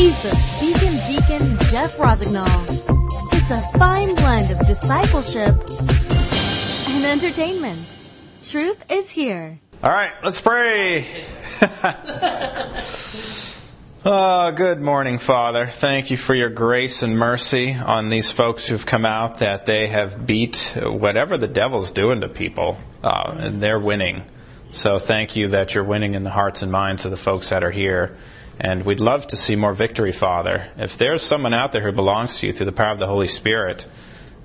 He's the Beacon Deacon Jeff Rosignol. It's a fine blend of discipleship and entertainment. Truth is here. All right, let's pray. oh, good morning, Father. Thank you for your grace and mercy on these folks who've come out that they have beat whatever the devil's doing to people, uh, and they're winning. So thank you that you're winning in the hearts and minds of the folks that are here. And we'd love to see more victory, Father. If there's someone out there who belongs to you through the power of the Holy Spirit,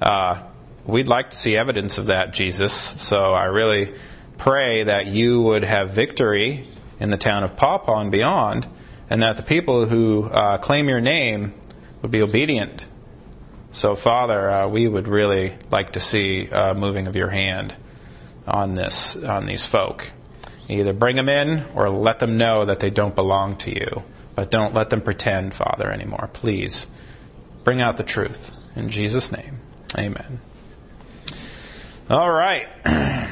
uh, we'd like to see evidence of that, Jesus. So I really pray that you would have victory in the town of Paw Paw and beyond, and that the people who uh, claim your name would be obedient. So, Father, uh, we would really like to see uh, moving of your hand on this on these folk. Either bring them in or let them know that they don't belong to you. But don't let them pretend, Father, anymore. Please bring out the truth. In Jesus' name, amen. All right.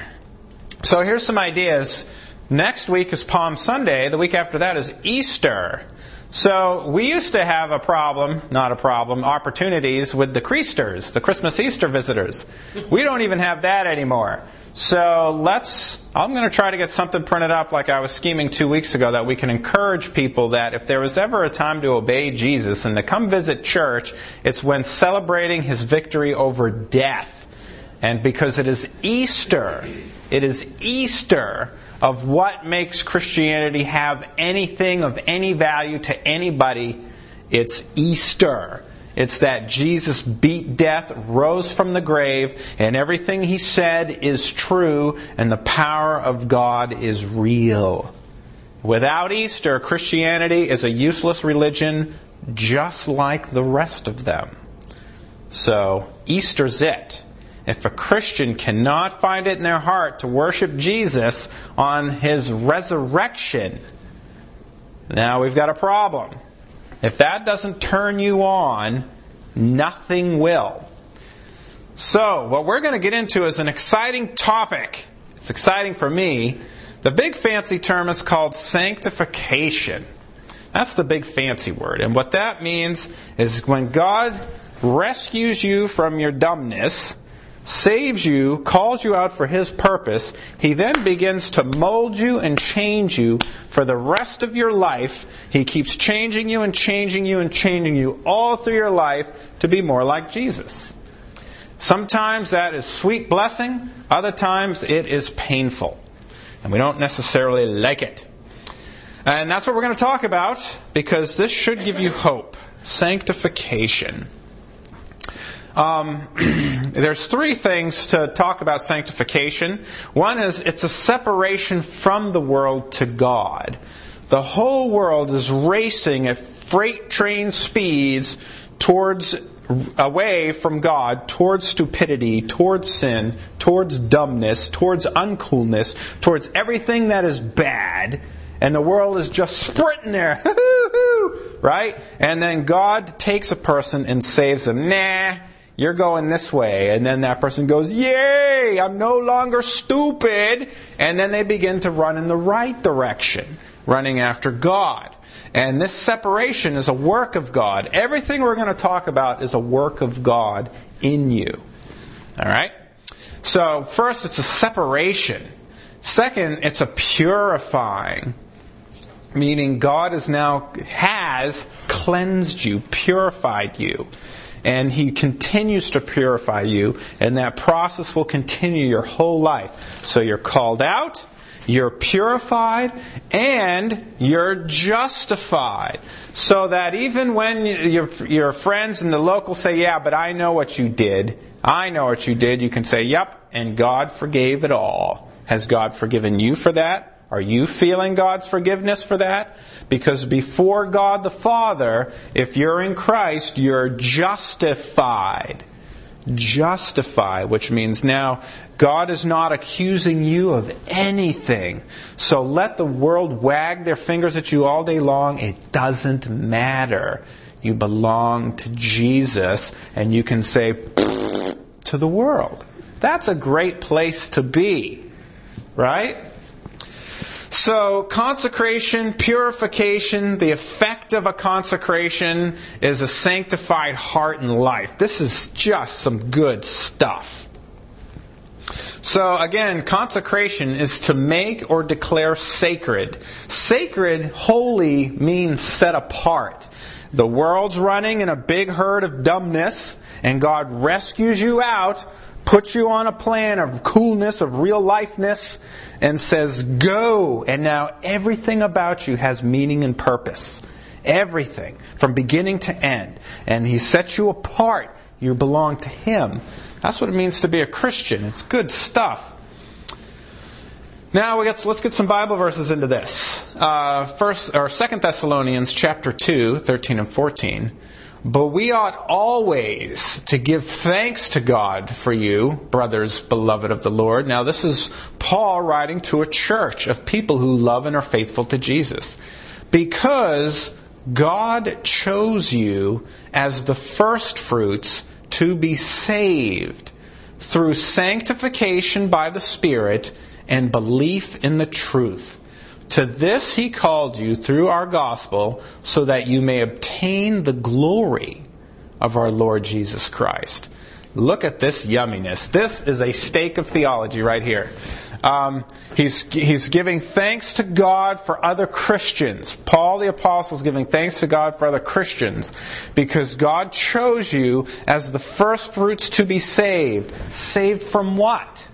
So here's some ideas. Next week is Palm Sunday. The week after that is Easter. So we used to have a problem, not a problem, opportunities with the Creasters, the Christmas Easter visitors. We don't even have that anymore. So let's, I'm going to try to get something printed up like I was scheming two weeks ago that we can encourage people that if there was ever a time to obey Jesus and to come visit church, it's when celebrating his victory over death. And because it is Easter, it is Easter of what makes Christianity have anything of any value to anybody. It's Easter. It's that Jesus beat death, rose from the grave, and everything he said is true, and the power of God is real. Without Easter, Christianity is a useless religion just like the rest of them. So, Easter's it. If a Christian cannot find it in their heart to worship Jesus on his resurrection, now we've got a problem. If that doesn't turn you on, nothing will. So, what we're going to get into is an exciting topic. It's exciting for me. The big fancy term is called sanctification. That's the big fancy word. And what that means is when God rescues you from your dumbness, saves you, calls you out for His purpose, He then begins to mold you and change you for the rest of your life. He keeps changing you and changing you and changing you all through your life to be more like Jesus. Sometimes that is sweet blessing, other times it is painful. And we don't necessarily like it. And that's what we're going to talk about because this should give you hope. Sanctification. Um, there's three things to talk about sanctification. One is it's a separation from the world to God. The whole world is racing at freight train speeds towards away from God, towards stupidity, towards sin, towards dumbness, towards uncoolness, towards everything that is bad. And the world is just sprinting there, right? And then God takes a person and saves them. Nah, you're going this way. And then that person goes, Yay, I'm no longer stupid. And then they begin to run in the right direction, running after God. And this separation is a work of God. Everything we're going to talk about is a work of God in you. All right? So, first, it's a separation. Second, it's a purifying. Meaning God is now, has cleansed you, purified you and He continues to purify you, and that process will continue your whole life. So you're called out, you're purified, and you're justified. So that even when your, your friends in the local say, Yeah, but I know what you did, I know what you did, you can say, Yep, and God forgave it all. Has God forgiven you for that? Are you feeling God's forgiveness for that? Because before God the Father, if you're in Christ, you're justified. Justified, which means now God is not accusing you of anything. So let the world wag their fingers at you all day long. It doesn't matter. You belong to Jesus, and you can say to the world. That's a great place to be, right? So, consecration, purification, the effect of a consecration is a sanctified heart and life. This is just some good stuff. So, again, consecration is to make or declare sacred. Sacred, holy, means set apart. The world's running in a big herd of dumbness, and God rescues you out, puts you on a plan of coolness, of real lifeness, and says, Go! And now everything about you has meaning and purpose. Everything, from beginning to end. And He sets you apart. You belong to Him. That's what it means to be a Christian. It's good stuff. Now get, let's get some Bible verses into this. Uh, first or Second Thessalonians chapter two, 13 and fourteen. But we ought always to give thanks to God for you, brothers, beloved of the Lord. Now, this is Paul writing to a church of people who love and are faithful to Jesus. Because God chose you as the first fruits to be saved through sanctification by the Spirit and belief in the truth. To this he called you through our gospel so that you may obtain the glory of our Lord Jesus Christ. Look at this yumminess. This is a steak of theology right here. Um, he's, he's giving thanks to God for other Christians. Paul the Apostle is giving thanks to God for other Christians because God chose you as the first fruits to be saved. Saved from what?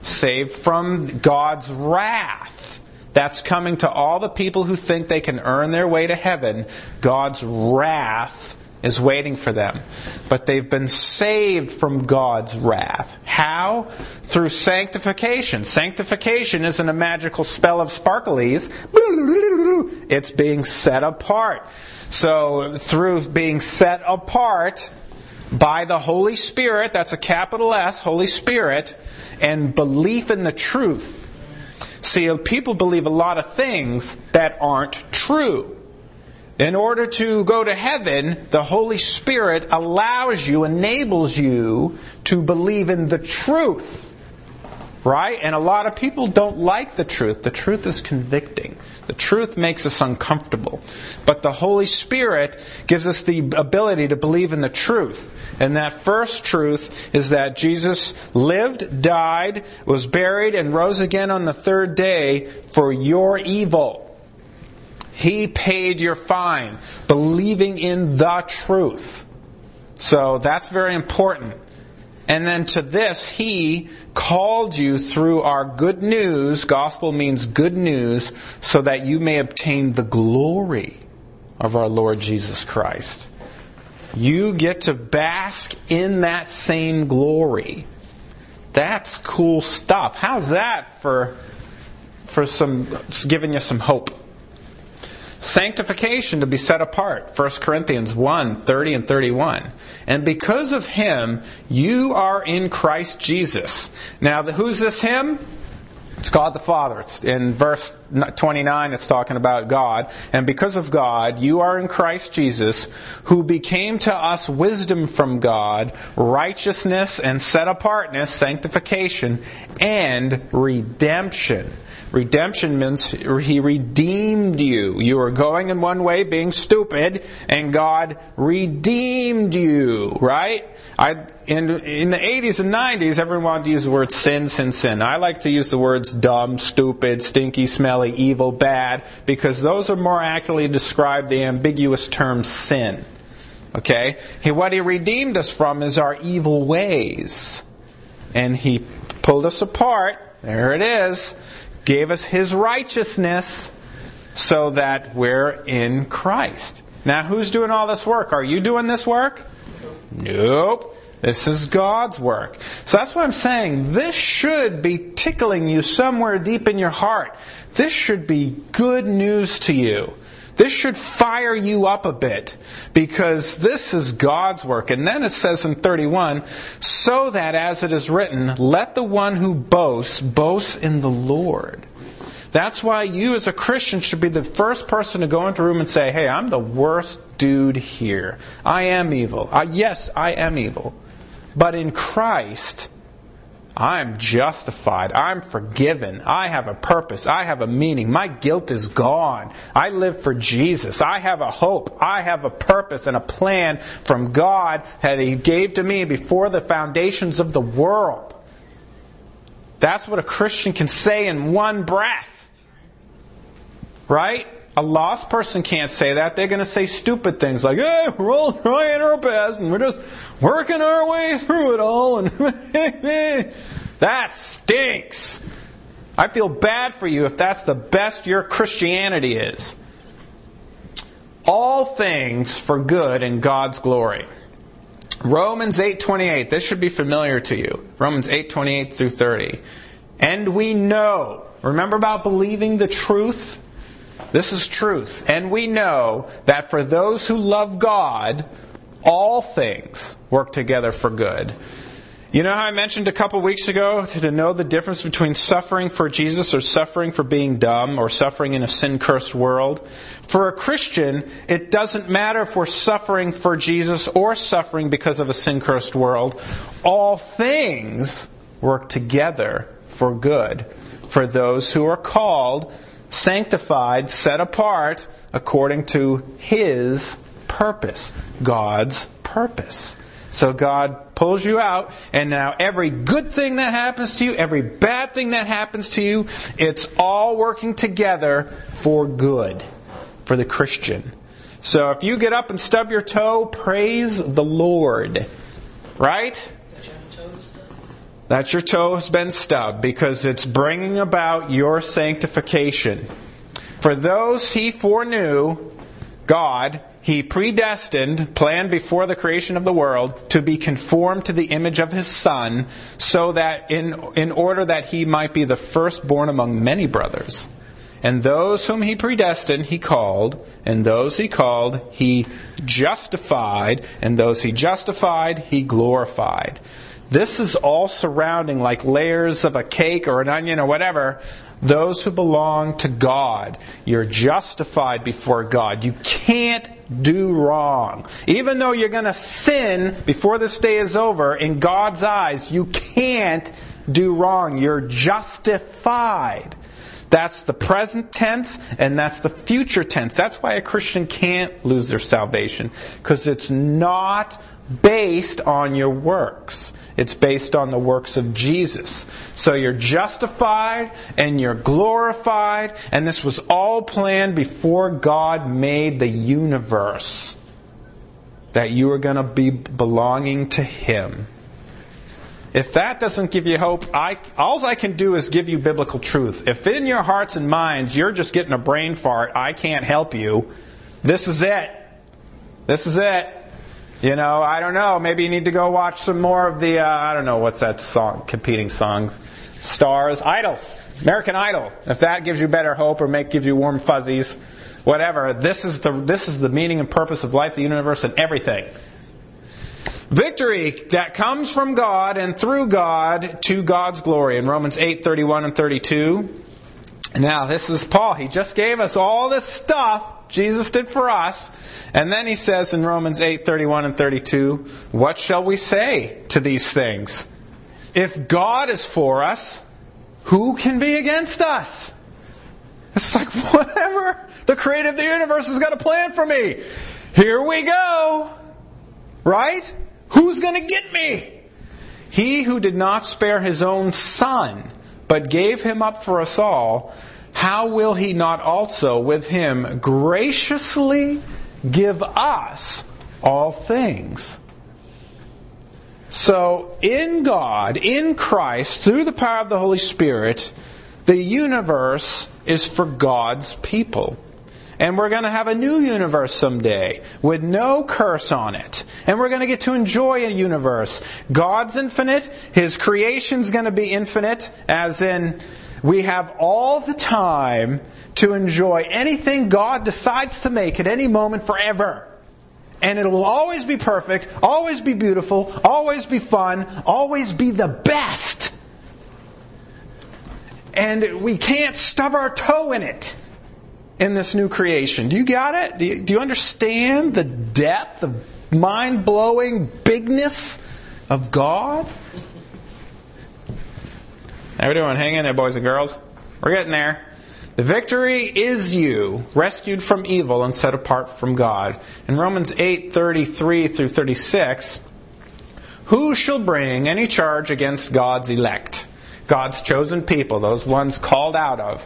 Saved from God's wrath. That's coming to all the people who think they can earn their way to heaven. God's wrath is waiting for them. But they've been saved from God's wrath. How? Through sanctification. Sanctification isn't a magical spell of sparklies. It's being set apart. So, through being set apart by the Holy Spirit, that's a capital S, Holy Spirit, and belief in the truth See, people believe a lot of things that aren't true. In order to go to heaven, the Holy Spirit allows you, enables you to believe in the truth. Right? And a lot of people don't like the truth. The truth is convicting. The truth makes us uncomfortable. But the Holy Spirit gives us the ability to believe in the truth. And that first truth is that Jesus lived, died, was buried, and rose again on the third day for your evil. He paid your fine, believing in the truth. So that's very important. And then to this, He called you through our good news. Gospel means good news, so that you may obtain the glory of our Lord Jesus Christ you get to bask in that same glory. That's cool stuff. How's that for for some giving you some hope? Sanctification to be set apart. 1 Corinthians 1 30 and 31. And because of him, you are in Christ Jesus. Now, who's this him? It's God the Father. It's in verse 29, it's talking about God. And because of God, you are in Christ Jesus, who became to us wisdom from God, righteousness and set apartness, sanctification, and redemption Redemption means He redeemed you. You were going in one way, being stupid, and God redeemed you, right? I, in, in the 80s and 90s, everyone wanted to use the word sin, sin, sin. I like to use the words dumb, stupid, stinky, smelly, evil, bad, because those are more accurately describe the ambiguous term sin. Okay? He, what He redeemed us from is our evil ways. And He pulled us apart. There it is gave us his righteousness so that we're in Christ. Now, who's doing all this work? Are you doing this work? Nope. This is God's work. So that's what I'm saying. This should be tickling you somewhere deep in your heart. This should be good news to you. This should fire you up a bit because this is God's work. And then it says in 31, so that as it is written, let the one who boasts boast in the Lord. That's why you as a Christian should be the first person to go into a room and say, hey, I'm the worst dude here. I am evil. Uh, yes, I am evil. But in Christ, I'm justified. I'm forgiven. I have a purpose. I have a meaning. My guilt is gone. I live for Jesus. I have a hope. I have a purpose and a plan from God that He gave to me before the foundations of the world. That's what a Christian can say in one breath. Right? A lost person can't say that. They're going to say stupid things like, hey, we're all trying our best and we're just working our way through it all. And that stinks. I feel bad for you if that's the best your Christianity is. All things for good and God's glory. Romans 8:28. This should be familiar to you. Romans 8:28 through 30. And we know. Remember about believing the truth? This is truth. And we know that for those who love God, all things work together for good. You know how I mentioned a couple weeks ago to know the difference between suffering for Jesus or suffering for being dumb or suffering in a sin cursed world? For a Christian, it doesn't matter if we're suffering for Jesus or suffering because of a sin cursed world. All things work together for good for those who are called sanctified, set apart according to His purpose, God's purpose. So God pulls you out, and now every good thing that happens to you, every bad thing that happens to you, it's all working together for good, for the Christian. So if you get up and stub your toe, praise the Lord. Right? That your toe has been stubbed because it's bringing about your sanctification. For those he foreknew, God, he predestined, planned before the creation of the world to be conformed to the image of his son, so that in, in order that he might be the firstborn among many brothers. And those whom he predestined, he called, and those he called, he justified, and those he justified, he glorified. This is all surrounding, like layers of a cake or an onion or whatever, those who belong to God. You're justified before God. You can't do wrong. Even though you're going to sin before this day is over, in God's eyes, you can't do wrong. You're justified. That's the present tense and that's the future tense. That's why a Christian can't lose their salvation because it's not based on your works. It's based on the works of Jesus. So you're justified and you're glorified, and this was all planned before God made the universe. That you are going to be belonging to Him. If that doesn't give you hope, I, all I can do is give you biblical truth. If in your hearts and minds you're just getting a brain fart, I can't help you. This is it. This is it. You know, I don't know. Maybe you need to go watch some more of the, uh, I don't know, what's that song, competing song? Stars, Idols, American Idol. If that gives you better hope or make gives you warm fuzzies, whatever. This is the this is the meaning and purpose of life, the universe, and everything. Victory that comes from God and through God to God's glory in Romans 8, 31 and 32. Now, this is Paul. He just gave us all this stuff Jesus did for us. And then he says in Romans 8 31 and 32, What shall we say to these things? If God is for us, who can be against us? It's like, whatever. The creator of the universe has got a plan for me. Here we go. Right? Who's going to get me? He who did not spare his own son, but gave him up for us all, how will he not also with him graciously give us all things? So, in God, in Christ, through the power of the Holy Spirit, the universe is for God's people. And we're going to have a new universe someday with no curse on it. And we're going to get to enjoy a universe. God's infinite. His creation's going to be infinite, as in we have all the time to enjoy anything God decides to make at any moment forever. And it will always be perfect, always be beautiful, always be fun, always be the best. And we can't stub our toe in it in this new creation. Do you got it? Do you, do you understand the depth, the mind blowing bigness of God? How doing? Hang in there, boys and girls. We're getting there. The victory is you, rescued from evil and set apart from God. In Romans 8, 33 through 36, who shall bring any charge against God's elect? God's chosen people, those ones called out of.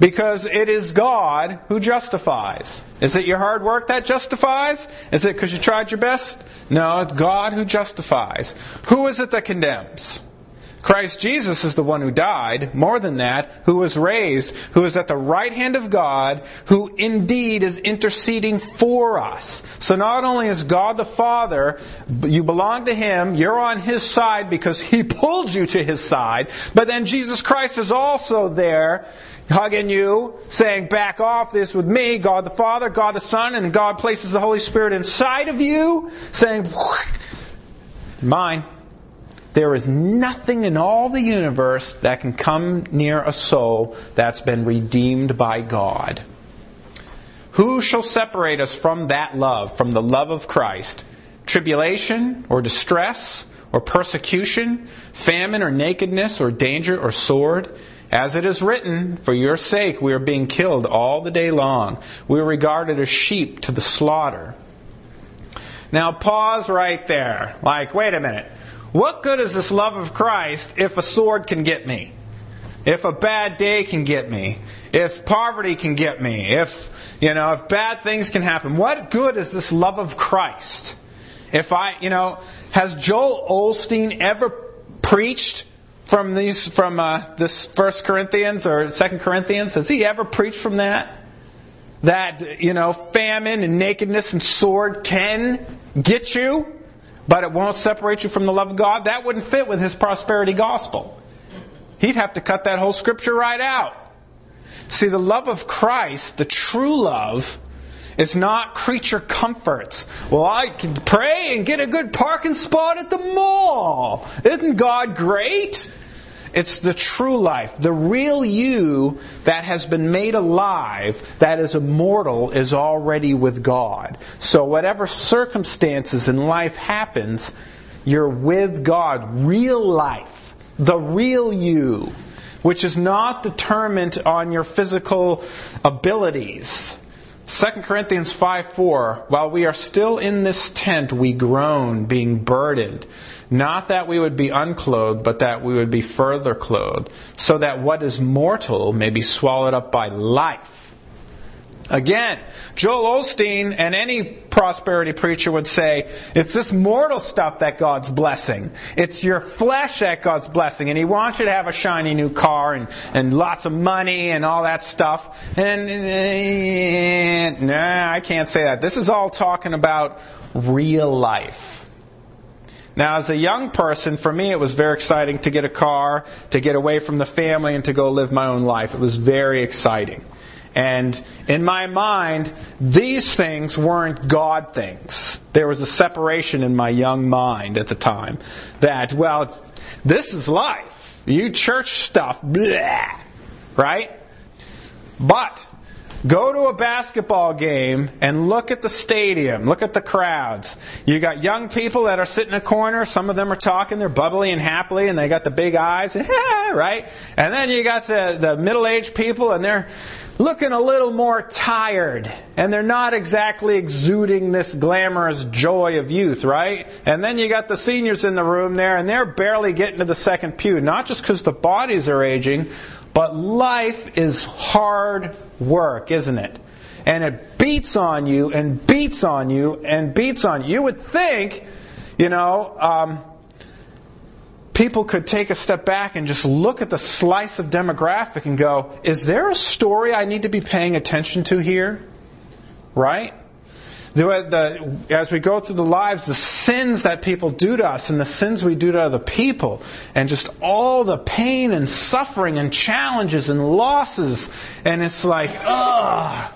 Because it is God who justifies. Is it your hard work that justifies? Is it because you tried your best? No, it's God who justifies. Who is it that condemns? Christ Jesus is the one who died, more than that, who was raised, who is at the right hand of God, who indeed is interceding for us. So not only is God the Father, you belong to Him, you're on His side because He pulled you to His side, but then Jesus Christ is also there hugging you, saying, back off this with me, God the Father, God the Son, and God places the Holy Spirit inside of you, saying, mine. There is nothing in all the universe that can come near a soul that's been redeemed by God. Who shall separate us from that love, from the love of Christ? Tribulation or distress or persecution, famine or nakedness or danger or sword? As it is written, for your sake we are being killed all the day long. We are regarded as sheep to the slaughter. Now pause right there. Like, wait a minute. What good is this love of Christ if a sword can get me? If a bad day can get me? If poverty can get me? If, you know, if bad things can happen? What good is this love of Christ? If I, you know, has Joel Osteen ever preached from these, from uh, this First Corinthians or Second Corinthians? Has he ever preached from that? That, you know, famine and nakedness and sword can get you? But it won't separate you from the love of God, that wouldn't fit with his prosperity gospel. He'd have to cut that whole scripture right out. See, the love of Christ, the true love, is not creature comforts. Well, I can pray and get a good parking spot at the mall. Isn't God great? It's the true life. The real you that has been made alive, that is immortal, is already with God. So whatever circumstances in life happens, you're with God. Real life. The real you. Which is not determined on your physical abilities. 2 Corinthians 5 4, while we are still in this tent, we groan, being burdened. Not that we would be unclothed, but that we would be further clothed, so that what is mortal may be swallowed up by life. Again, Joel Osteen and any prosperity preacher would say, it's this mortal stuff that God's blessing. It's your flesh that God's blessing. And He wants you to have a shiny new car and, and lots of money and all that stuff. And, and nah, I can't say that. This is all talking about real life. Now, as a young person, for me, it was very exciting to get a car, to get away from the family, and to go live my own life. It was very exciting. And in my mind, these things weren't God things. There was a separation in my young mind at the time that, well, this is life. You church stuff, blah, right? But Go to a basketball game and look at the stadium. Look at the crowds. You got young people that are sitting in a corner. Some of them are talking. They're bubbly and happily, and they got the big eyes, right? And then you got the, the middle-aged people, and they're looking a little more tired. And they're not exactly exuding this glamorous joy of youth, right? And then you got the seniors in the room there, and they're barely getting to the second pew. Not just because the bodies are aging, but life is hard work, isn't it? And it beats on you and beats on you and beats on you. You would think, you know, um, people could take a step back and just look at the slice of demographic and go, is there a story I need to be paying attention to here? Right? The, the, as we go through the lives, the sins that people do to us and the sins we do to other people, and just all the pain and suffering and challenges and losses, and it's like, ugh.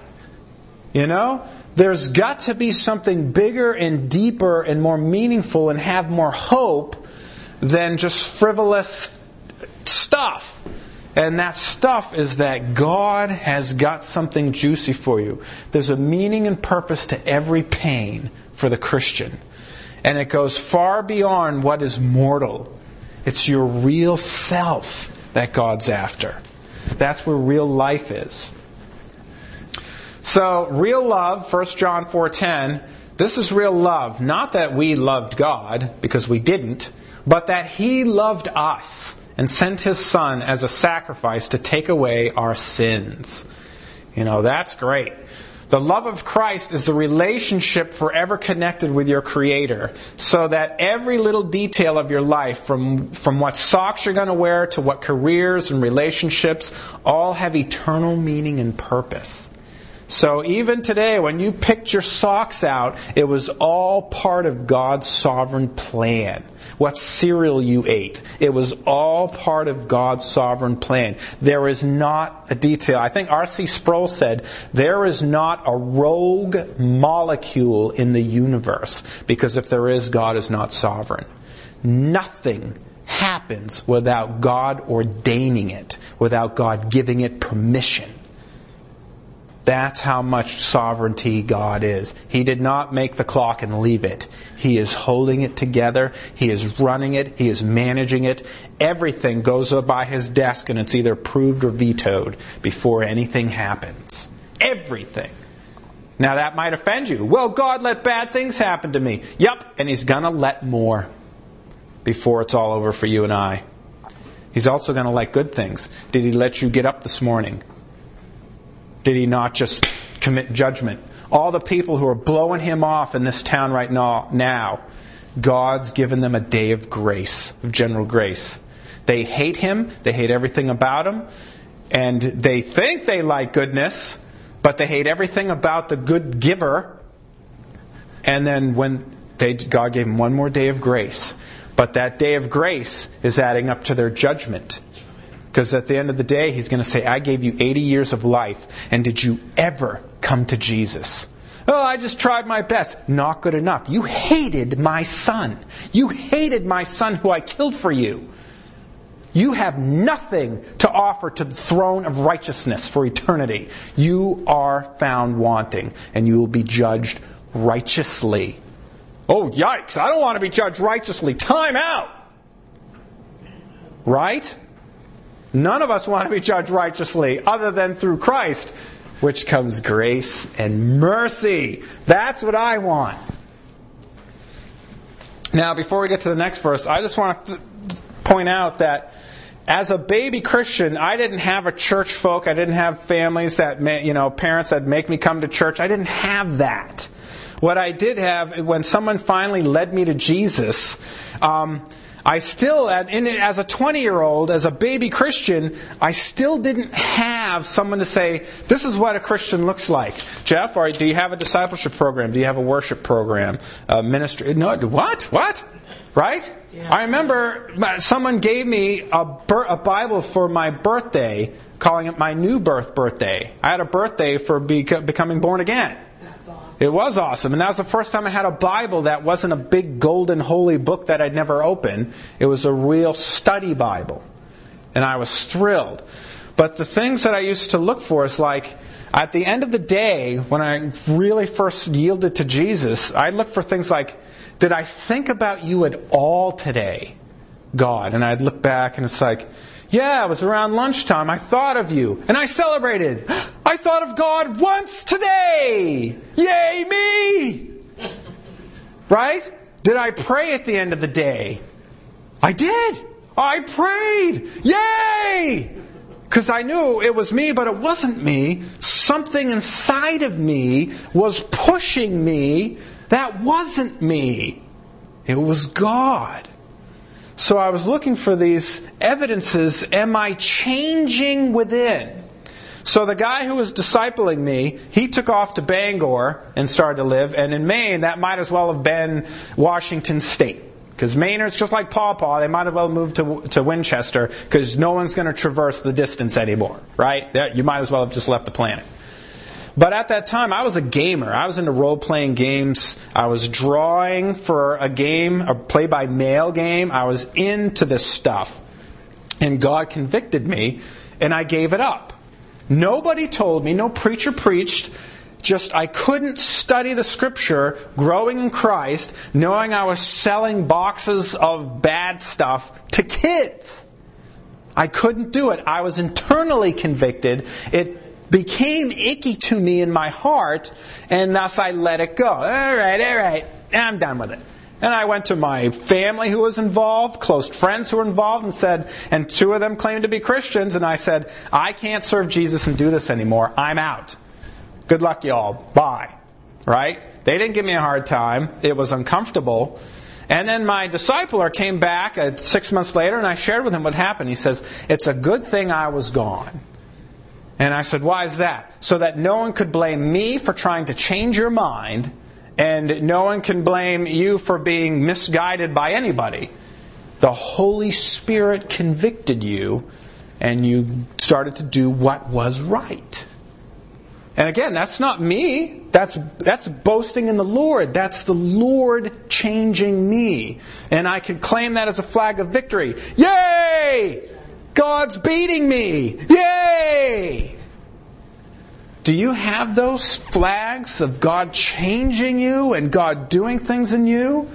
You know? There's got to be something bigger and deeper and more meaningful and have more hope than just frivolous stuff. And that stuff is that God has got something juicy for you. There's a meaning and purpose to every pain for the Christian. And it goes far beyond what is mortal. It's your real self that God's after. That's where real life is. So, real love, 1 John 4:10, this is real love, not that we loved God because we didn't, but that he loved us and sent his son as a sacrifice to take away our sins. You know, that's great. The love of Christ is the relationship forever connected with your Creator, so that every little detail of your life, from, from what socks you're going to wear to what careers and relationships, all have eternal meaning and purpose. So even today, when you picked your socks out, it was all part of God's sovereign plan. What cereal you ate, it was all part of God's sovereign plan. There is not a detail. I think R.C. Sproul said, there is not a rogue molecule in the universe, because if there is, God is not sovereign. Nothing happens without God ordaining it, without God giving it permission. That's how much sovereignty God is. He did not make the clock and leave it. He is holding it together. He is running it. He is managing it. Everything goes by his desk and it's either approved or vetoed before anything happens. Everything. Now that might offend you. Well, God let bad things happen to me. Yep, and he's gonna let more before it's all over for you and I. He's also gonna let good things. Did he let you get up this morning? Did he not just commit judgment? All the people who are blowing him off in this town right now, now, God's given them a day of grace, of general grace. They hate him, they hate everything about him, and they think they like goodness, but they hate everything about the good giver. And then when they, God gave them one more day of grace, but that day of grace is adding up to their judgment. Because at the end of the day, he's going to say, I gave you 80 years of life, and did you ever come to Jesus? Oh, I just tried my best. Not good enough. You hated my son. You hated my son who I killed for you. You have nothing to offer to the throne of righteousness for eternity. You are found wanting, and you will be judged righteously. Oh, yikes. I don't want to be judged righteously. Time out. Right? None of us want to be judged righteously other than through Christ, which comes grace and mercy. That's what I want. Now, before we get to the next verse, I just want to th- point out that as a baby Christian, I didn't have a church folk. I didn't have families that, you know, parents that make me come to church. I didn't have that. What I did have, when someone finally led me to Jesus, um, I still, as a 20 year old, as a baby Christian, I still didn't have someone to say, this is what a Christian looks like. Jeff, or do you have a discipleship program? Do you have a worship program? A ministry? No, what? What? Right? Yeah. I remember someone gave me a, a Bible for my birthday, calling it my new birth birthday. I had a birthday for becoming born again. It was awesome. And that was the first time I had a Bible that wasn't a big golden holy book that I'd never opened. It was a real study Bible. And I was thrilled. But the things that I used to look for is like, at the end of the day, when I really first yielded to Jesus, I looked for things like, did I think about you at all today, God? And I'd look back and it's like, yeah, it was around lunchtime. I thought of you and I celebrated. I thought of God once today. Yay, me! Right? Did I pray at the end of the day? I did. I prayed. Yay! Because I knew it was me, but it wasn't me. Something inside of me was pushing me that wasn't me. It was God. So I was looking for these evidences. Am I changing within? So the guy who was discipling me, he took off to Bangor and started to live. And in Maine, that might as well have been Washington State. Because Mainers, just like Paw Paw, they might as well move to, to Winchester because no one's going to traverse the distance anymore, right? You might as well have just left the planet. But at that time, I was a gamer. I was into role playing games. I was drawing for a game, a play by mail game. I was into this stuff. And God convicted me, and I gave it up. Nobody told me, no preacher preached. Just I couldn't study the scripture, growing in Christ, knowing I was selling boxes of bad stuff to kids. I couldn't do it. I was internally convicted. It became icky to me in my heart, and thus I let it go. All right, all right, I'm done with it. And I went to my family who was involved, close friends who were involved, and said, and two of them claimed to be Christians, and I said, I can't serve Jesus and do this anymore. I'm out. Good luck, y'all. Bye. Right? They didn't give me a hard time. It was uncomfortable. And then my discipler came back uh, six months later, and I shared with him what happened. He says, It's a good thing I was gone. And I said, Why is that? So that no one could blame me for trying to change your mind, and no one can blame you for being misguided by anybody. The Holy Spirit convicted you, and you started to do what was right. And again, that's not me. That's, that's boasting in the Lord. That's the Lord changing me. And I can claim that as a flag of victory. Yay! God's beating me. Yay! Do you have those flags of God changing you and God doing things in you?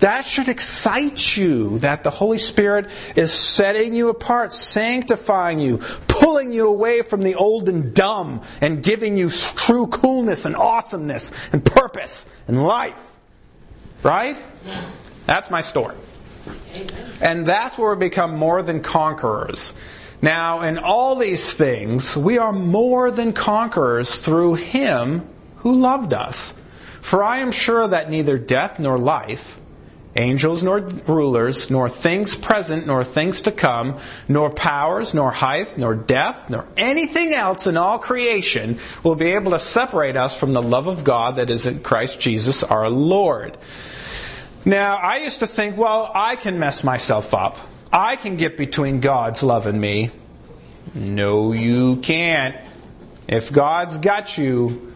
That should excite you that the Holy Spirit is setting you apart, sanctifying you, pulling you away from the old and dumb, and giving you true coolness and awesomeness and purpose and life. Right? That's my story. And that's where we become more than conquerors. Now, in all these things, we are more than conquerors through Him who loved us. For I am sure that neither death nor life, angels nor rulers, nor things present nor things to come, nor powers, nor height, nor depth, nor anything else in all creation will be able to separate us from the love of God that is in Christ Jesus our Lord. Now, I used to think, well, I can mess myself up. I can get between God's love and me. No, you can't. If God's got you,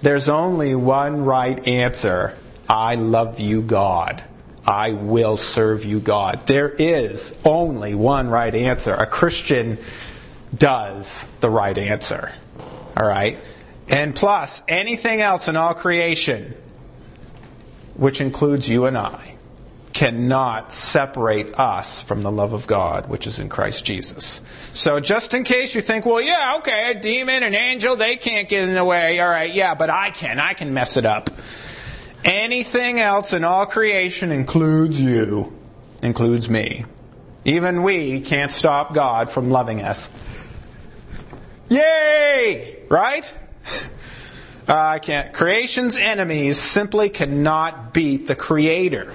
there's only one right answer. I love you, God. I will serve you, God. There is only one right answer. A Christian does the right answer. All right? And plus, anything else in all creation, which includes you and I, cannot separate us from the love of God, which is in Christ Jesus. So just in case you think, well, yeah, okay, a demon, an angel, they can't get in the way. All right, yeah, but I can. I can mess it up. Anything else in all creation includes you, includes me. Even we can't stop God from loving us. Yay! Right? Uh, I can't. Creation's enemies simply cannot beat the Creator.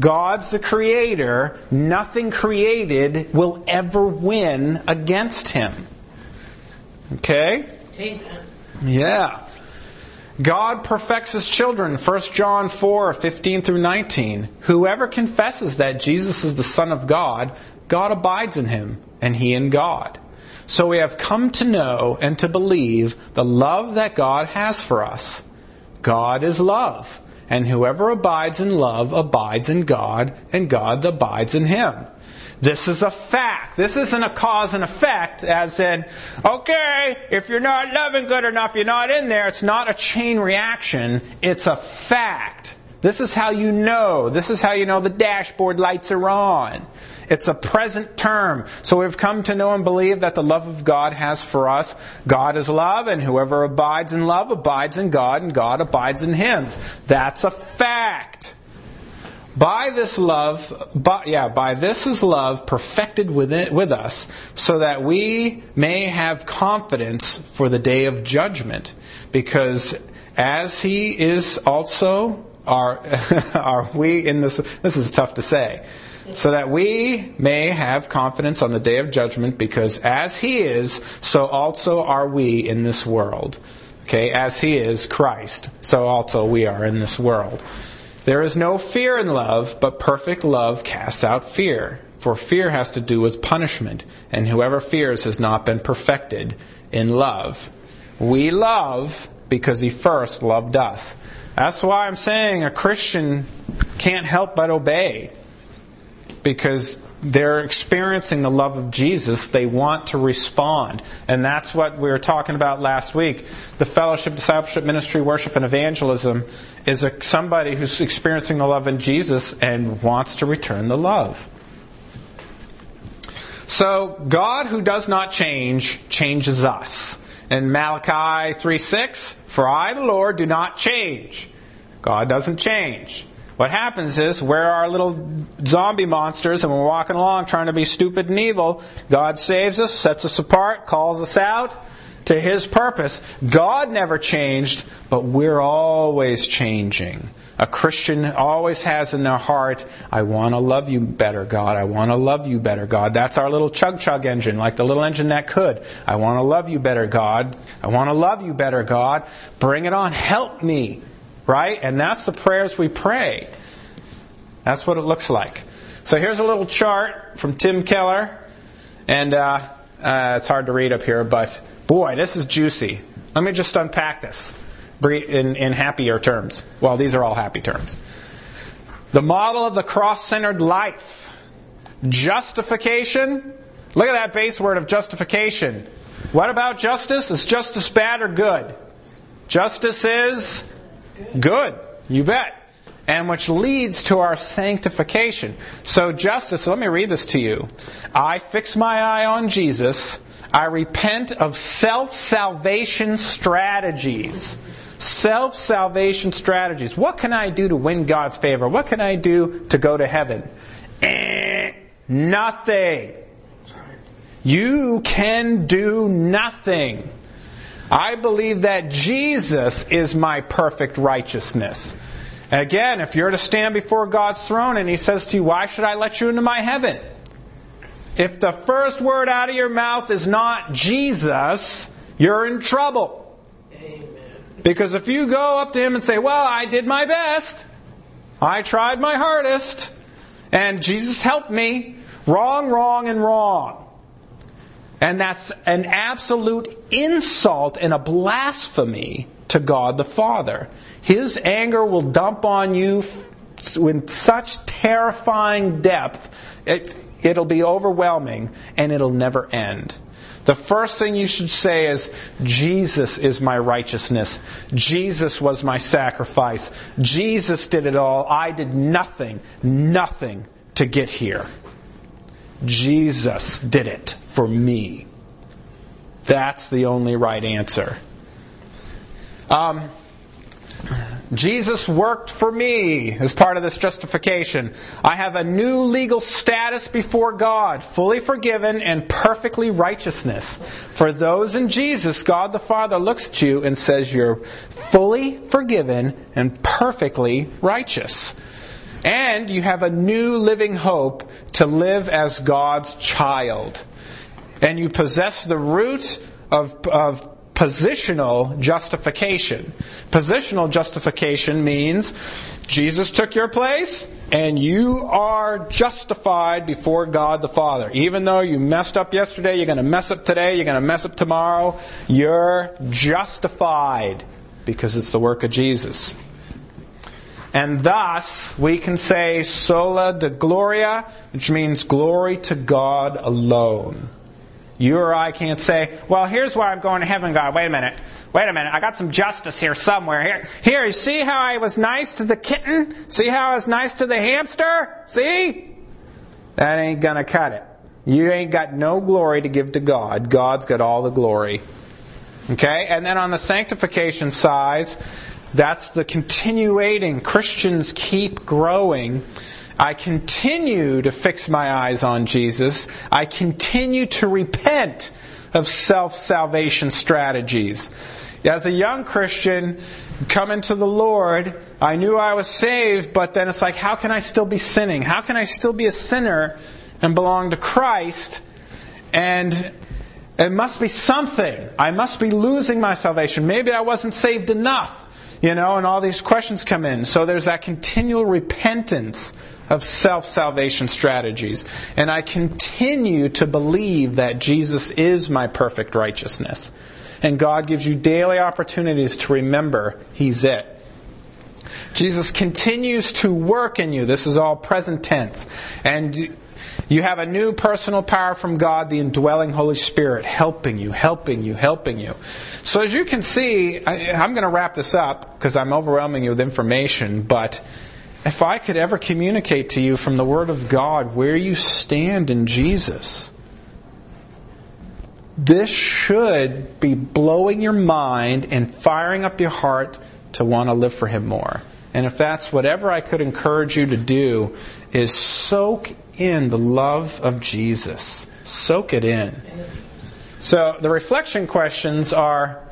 God's the Creator. Nothing created will ever win against Him. Okay? Amen. Yeah. God perfects his children. 1 John 4, 15 through 19. Whoever confesses that Jesus is the Son of God, God abides in him, and he in God. So we have come to know and to believe the love that God has for us. God is love, and whoever abides in love abides in God, and God abides in him. This is a fact. This isn't a cause and effect, as in, okay, if you're not loving good enough, you're not in there. It's not a chain reaction. It's a fact. This is how you know. This is how you know the dashboard lights are on. It's a present term. So we've come to know and believe that the love of God has for us. God is love, and whoever abides in love abides in God, and God abides in him. That's a fact. By this love, by, yeah, by this is love perfected within, with us, so that we may have confidence for the day of judgment. Because as He is also, are, are we in this, this is tough to say. So that we may have confidence on the day of judgment, because as He is, so also are we in this world. Okay, as He is Christ, so also we are in this world. There is no fear in love, but perfect love casts out fear. For fear has to do with punishment, and whoever fears has not been perfected in love. We love because he first loved us. That's why I'm saying a Christian can't help but obey. Because they're experiencing the love of Jesus, they want to respond. And that's what we were talking about last week. The fellowship, discipleship, ministry, worship, and evangelism is a, somebody who's experiencing the love in Jesus and wants to return the love. So God who does not change changes us. In Malachi 3 6, for I, the Lord, do not change. God doesn't change. What happens is we're our little zombie monsters and we're walking along trying to be stupid and evil. God saves us, sets us apart, calls us out to His purpose. God never changed, but we're always changing. A Christian always has in their heart, I want to love you better, God. I want to love you better, God. That's our little chug chug engine, like the little engine that could. I want to love you better, God. I want to love you better, God. Bring it on. Help me. Right? And that's the prayers we pray. That's what it looks like. So here's a little chart from Tim Keller. And uh, uh, it's hard to read up here, but boy, this is juicy. Let me just unpack this in, in happier terms. Well, these are all happy terms. The model of the cross centered life. Justification. Look at that base word of justification. What about justice? Is justice bad or good? Justice is good. You bet. And which leads to our sanctification. So, justice, let me read this to you. I fix my eye on Jesus. I repent of self salvation strategies. Self salvation strategies. What can I do to win God's favor? What can I do to go to heaven? Eh, nothing. You can do nothing. I believe that Jesus is my perfect righteousness. Again, if you're to stand before God's throne and He says to you, Why should I let you into my heaven? If the first word out of your mouth is not Jesus, you're in trouble. Amen. Because if you go up to him and say, Well, I did my best, I tried my hardest, and Jesus helped me, wrong, wrong, and wrong. And that's an absolute insult and a blasphemy to God the Father. His anger will dump on you in such terrifying depth, it, it'll be overwhelming and it'll never end. The first thing you should say is, Jesus is my righteousness. Jesus was my sacrifice. Jesus did it all. I did nothing, nothing to get here. Jesus did it for me. That's the only right answer. Um, Jesus worked for me as part of this justification. I have a new legal status before God, fully forgiven and perfectly righteousness. For those in Jesus, God the Father looks at you and says you're fully forgiven and perfectly righteous. And you have a new living hope to live as God's child. And you possess the root of, of positional justification. Positional justification means Jesus took your place and you are justified before God the Father. Even though you messed up yesterday, you're going to mess up today, you're going to mess up tomorrow, you're justified because it's the work of Jesus. And thus, we can say soli Deo gloria, which means glory to God alone. You or I can't say, well, here's why I'm going to heaven, God. Wait a minute. Wait a minute. I got some justice here somewhere. Here, here, you see how I was nice to the kitten? See how I was nice to the hamster? See? That ain't gonna cut it. You ain't got no glory to give to God. God's got all the glory. Okay? And then on the sanctification side, that's the continuating. Christians keep growing I continue to fix my eyes on Jesus. I continue to repent of self salvation strategies. As a young Christian, coming to the Lord, I knew I was saved, but then it's like, how can I still be sinning? How can I still be a sinner and belong to Christ? And it must be something. I must be losing my salvation. Maybe I wasn't saved enough, you know, and all these questions come in. So there's that continual repentance of self salvation strategies. And I continue to believe that Jesus is my perfect righteousness. And God gives you daily opportunities to remember He's it. Jesus continues to work in you. This is all present tense. And you have a new personal power from God, the indwelling Holy Spirit, helping you, helping you, helping you. So as you can see, I, am going to wrap this up because I'm overwhelming you with information, but if I could ever communicate to you from the Word of God where you stand in Jesus, this should be blowing your mind and firing up your heart to want to live for Him more. And if that's whatever I could encourage you to do, is soak in the love of Jesus. Soak it in. So the reflection questions are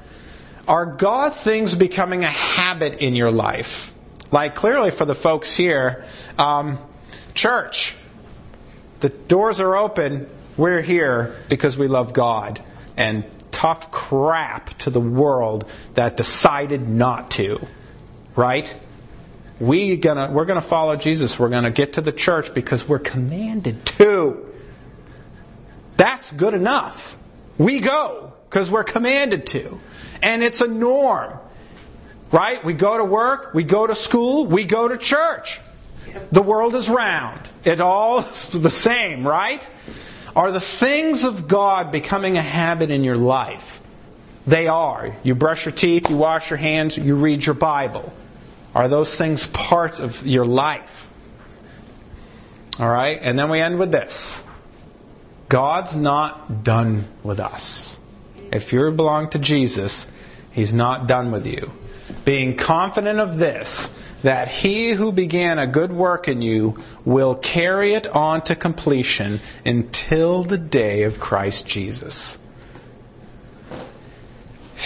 Are God things becoming a habit in your life? Like clearly for the folks here, um, church, the doors are open. We're here because we love God. And tough crap to the world that decided not to. Right? We gonna, we're going to follow Jesus. We're going to get to the church because we're commanded to. That's good enough. We go because we're commanded to. And it's a norm. Right? We go to work, we go to school, we go to church. The world is round. It all is the same, right? Are the things of God becoming a habit in your life? They are. You brush your teeth, you wash your hands, you read your Bible. Are those things parts of your life? All right? And then we end with this God's not done with us. If you belong to Jesus, He's not done with you. Being confident of this, that he who began a good work in you will carry it on to completion until the day of Christ Jesus.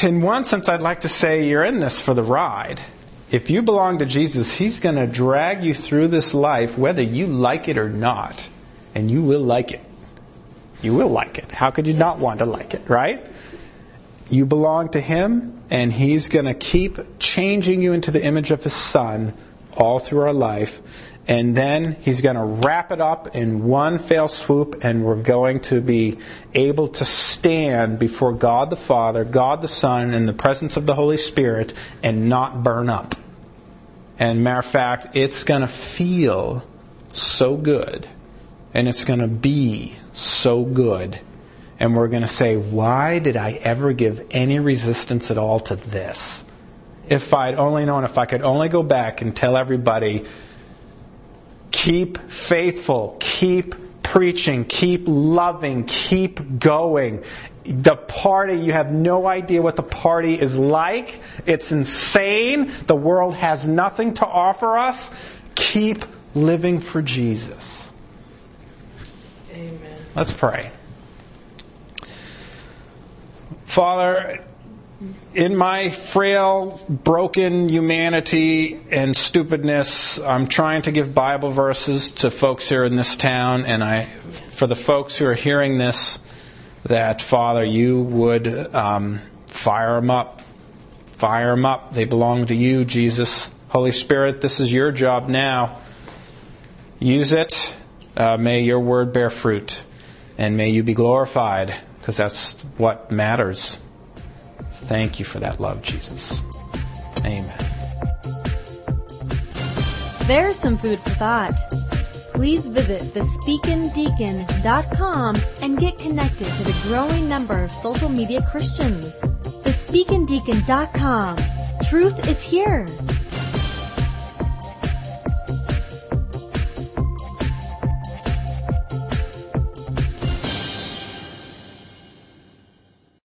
In one sense, I'd like to say you're in this for the ride if you belong to Jesus, He's going to drag you through this life whether you like it or not. And you will like it. You will like it. How could you not want to like it, right? You belong to Him, and He's going to keep changing you into the image of His Son all through our life. And then He's going to wrap it up in one fell swoop, and we're going to be able to stand before God the Father, God the Son, in the presence of the Holy Spirit, and not burn up. And matter of fact, it's going to feel so good. And it's going to be so good. And we're going to say, why did I ever give any resistance at all to this? If I'd only known, if I could only go back and tell everybody, keep faithful, keep preaching, keep loving, keep going the party, you have no idea what the party is like. It's insane. The world has nothing to offer us. Keep living for Jesus. Amen. Let's pray. Father, in my frail, broken humanity and stupidness, I'm trying to give Bible verses to folks here in this town, and I, for the folks who are hearing this, that, Father, you would um, fire them up. Fire them up. They belong to you, Jesus. Holy Spirit, this is your job now. Use it. Uh, may your word bear fruit. And may you be glorified, because that's what matters. Thank you for that love, Jesus. Amen. There's some food for thought please visit thespeakindeacon.com and get connected to the growing number of social media Christians. Thespeakindeacon.com. Truth is here.